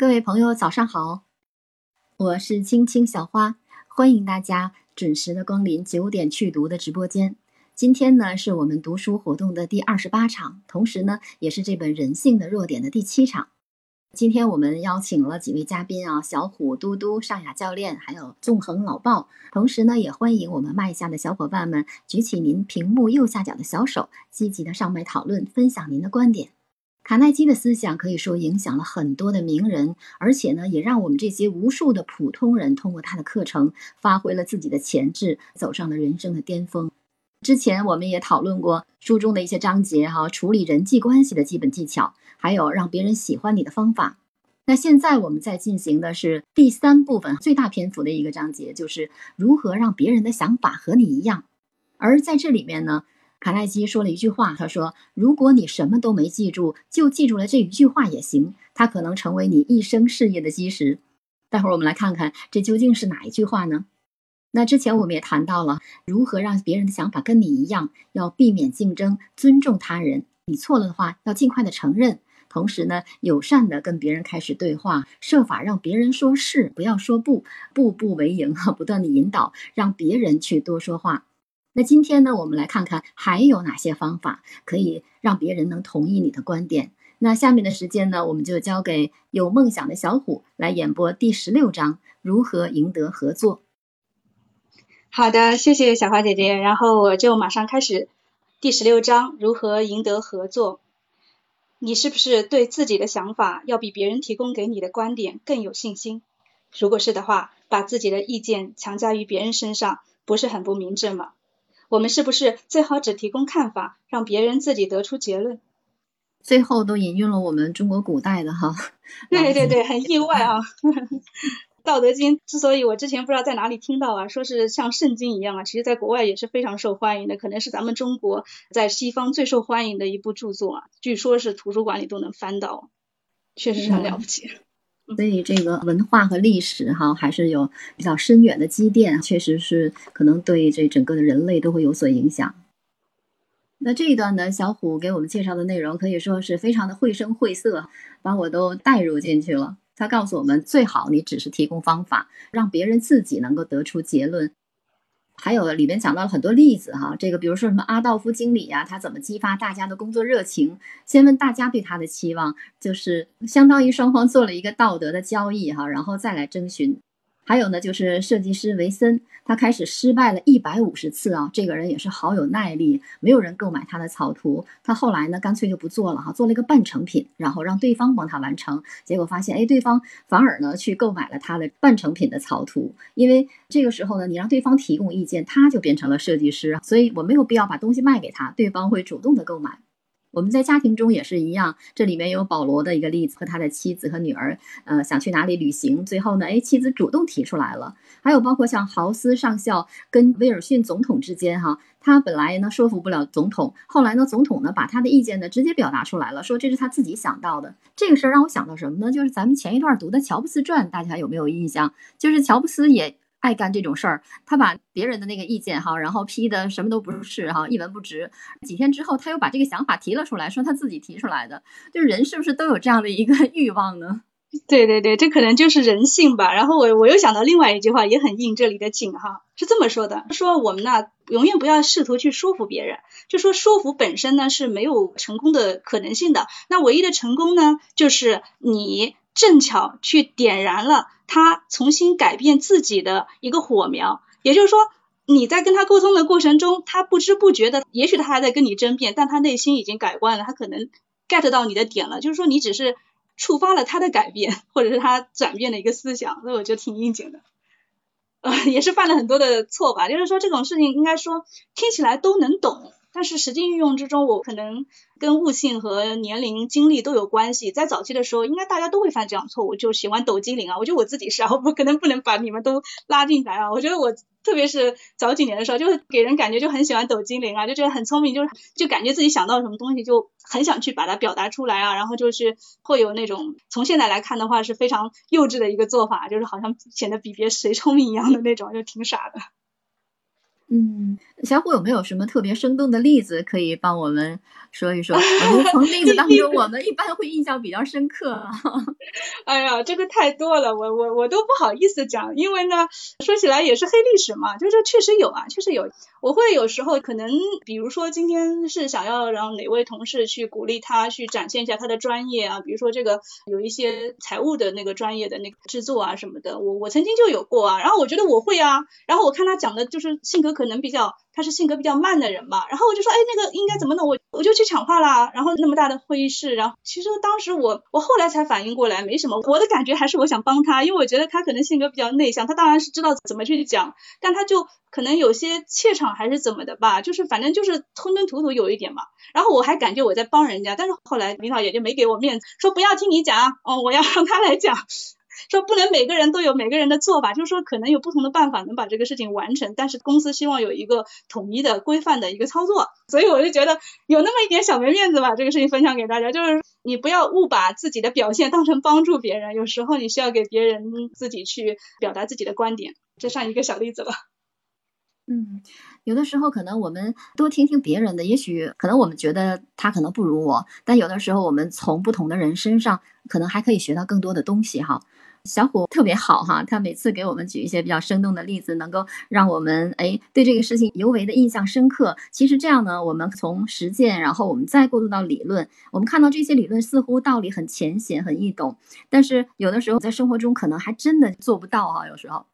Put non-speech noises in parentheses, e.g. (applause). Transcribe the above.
各位朋友，早上好，我是青青小花，欢迎大家准时的光临九点去读的直播间。今天呢，是我们读书活动的第二十八场，同时呢，也是这本《人性的弱点》的第七场。今天我们邀请了几位嘉宾啊，小虎、嘟嘟、尚雅教练，还有纵横老鲍。同时呢，也欢迎我们麦下的小伙伴们举起您屏幕右下角的小手，积极的上麦讨论，分享您的观点。卡耐基的思想可以说影响了很多的名人，而且呢，也让我们这些无数的普通人通过他的课程，发挥了自己的潜质，走上了人生的巅峰。之前我们也讨论过书中的一些章节，哈，处理人际关系的基本技巧，还有让别人喜欢你的方法。那现在我们在进行的是第三部分，最大篇幅的一个章节，就是如何让别人的想法和你一样。而在这里面呢。卡耐基说了一句话，他说：“如果你什么都没记住，就记住了这一句话也行，它可能成为你一生事业的基石。”待会儿我们来看看这究竟是哪一句话呢？那之前我们也谈到了如何让别人的想法跟你一样，要避免竞争，尊重他人。你错了的话，要尽快的承认，同时呢，友善的跟别人开始对话，设法让别人说是，不要说不，步步为营哈，(laughs) 不断的引导，让别人去多说话。那今天呢，我们来看看还有哪些方法可以让别人能同意你的观点。那下面的时间呢，我们就交给有梦想的小虎来演播第十六章：如何赢得合作。好的，谢谢小花姐姐。然后我就马上开始第十六章：如何赢得合作。你是不是对自己的想法要比别人提供给你的观点更有信心？如果是的话，把自己的意见强加于别人身上，不是很不明智吗？我们是不是最好只提供看法，让别人自己得出结论？最后都引用了我们中国古代的哈。对对对，很意外啊！(laughs)《道德经》之所以我之前不知道在哪里听到啊，说是像圣经一样啊，其实在国外也是非常受欢迎的，可能是咱们中国在西方最受欢迎的一部著作啊，据说是图书馆里都能翻到，确实是很了不起。所以这个文化和历史哈，还是有比较深远的积淀，确实是可能对这整个的人类都会有所影响。那这一段呢，小虎给我们介绍的内容可以说是非常的绘声绘色，把我都带入进去了。他告诉我们，最好你只是提供方法，让别人自己能够得出结论。还有里边讲到了很多例子哈，这个比如说什么阿道夫经理呀，他怎么激发大家的工作热情？先问大家对他的期望，就是相当于双方做了一个道德的交易哈，然后再来征询。还有呢，就是设计师维森，他开始失败了一百五十次啊，这个人也是好有耐力，没有人购买他的草图，他后来呢，干脆就不做了哈，做了一个半成品，然后让对方帮他完成，结果发现，哎，对方反而呢去购买了他的半成品的草图，因为这个时候呢，你让对方提供意见，他就变成了设计师，所以我没有必要把东西卖给他，对方会主动的购买。我们在家庭中也是一样，这里面有保罗的一个例子，和他的妻子和女儿，呃，想去哪里旅行，最后呢，哎，妻子主动提出来了。还有包括像豪斯上校跟威尔逊总统之间，哈，他本来呢说服不了总统，后来呢，总统呢把他的意见呢直接表达出来了，说这是他自己想到的。这个事儿让我想到什么呢？就是咱们前一段读的乔布斯传，大家有没有印象？就是乔布斯也。爱干这种事儿，他把别人的那个意见哈，然后批的什么都不是哈，一文不值。几天之后，他又把这个想法提了出来，说他自己提出来的。就人是不是都有这样的一个 (laughs) 欲望呢？(laughs) 对对对，这可能就是人性吧。然后我我又想到另外一句话，也很应这里的景哈，是这么说的：说我们呢，永远不要试图去说服别人，就说说服本身呢是没有成功的可能性的。那唯一的成功呢，就是你。正巧去点燃了他重新改变自己的一个火苗，也就是说，你在跟他沟通的过程中，他不知不觉的，也许他还在跟你争辩，但他内心已经改观了，他可能 get 到你的点了，就是说你只是触发了他的改变，(laughs) 或者是他转变的一个思想，所以我觉得挺应景的。呃，也是犯了很多的错吧，就是说这种事情应该说听起来都能懂。但是实际运用之中，我可能跟悟性和年龄、经历都有关系。在早期的时候，应该大家都会犯这样错误，就喜欢抖机灵啊。我觉得我自己是啊，我不可能不能把你们都拉进来啊。我觉得我特别是早几年的时候，就给人感觉就很喜欢抖机灵啊，就觉得很聪明，就是就感觉自己想到什么东西就很想去把它表达出来啊。然后就是会有那种从现在来看的话是非常幼稚的一个做法，就是好像显得比别谁聪明一样的那种，就挺傻的。嗯，小虎有没有什么特别生动的例子可以帮我们说一说。我觉得从例子当中，我们一般会印象比较深刻。(laughs) 哎呀，这个太多了，我我我都不好意思讲，因为呢，说起来也是黑历史嘛，就是确实有啊，确实有。我会有时候可能，比如说今天是想要让哪位同事去鼓励他去展现一下他的专业啊，比如说这个有一些财务的那个专业的那个制作啊什么的，我我曾经就有过啊，然后我觉得我会啊，然后我看他讲的就是性格可能比较。他是性格比较慢的人嘛，然后我就说，哎，那个应该怎么弄？我我就去抢话啦。然后那么大的会议室，然后其实当时我我后来才反应过来，没什么。我的感觉还是我想帮他，因为我觉得他可能性格比较内向，他当然是知道怎么去讲，但他就可能有些怯场还是怎么的吧，就是反正就是吞吞吐吐有一点嘛。然后我还感觉我在帮人家，但是后来领导也就没给我面子，说不要听你讲，哦，我要让他来讲。说不能每个人都有每个人的做法，就是说可能有不同的办法能把这个事情完成，但是公司希望有一个统一的规范的一个操作，所以我就觉得有那么一点小没面子吧。这个事情分享给大家，就是你不要误把自己的表现当成帮助别人，有时候你需要给别人自己去表达自己的观点。这算一个小例子吧。嗯，有的时候可能我们多听听别人的，也许可能我们觉得他可能不如我，但有的时候我们从不同的人身上可能还可以学到更多的东西哈。小虎特别好哈，他每次给我们举一些比较生动的例子，能够让我们哎对这个事情尤为的印象深刻。其实这样呢，我们从实践，然后我们再过渡到理论，我们看到这些理论似乎道理很浅显、很易懂，但是有的时候在生活中可能还真的做不到哈。有时候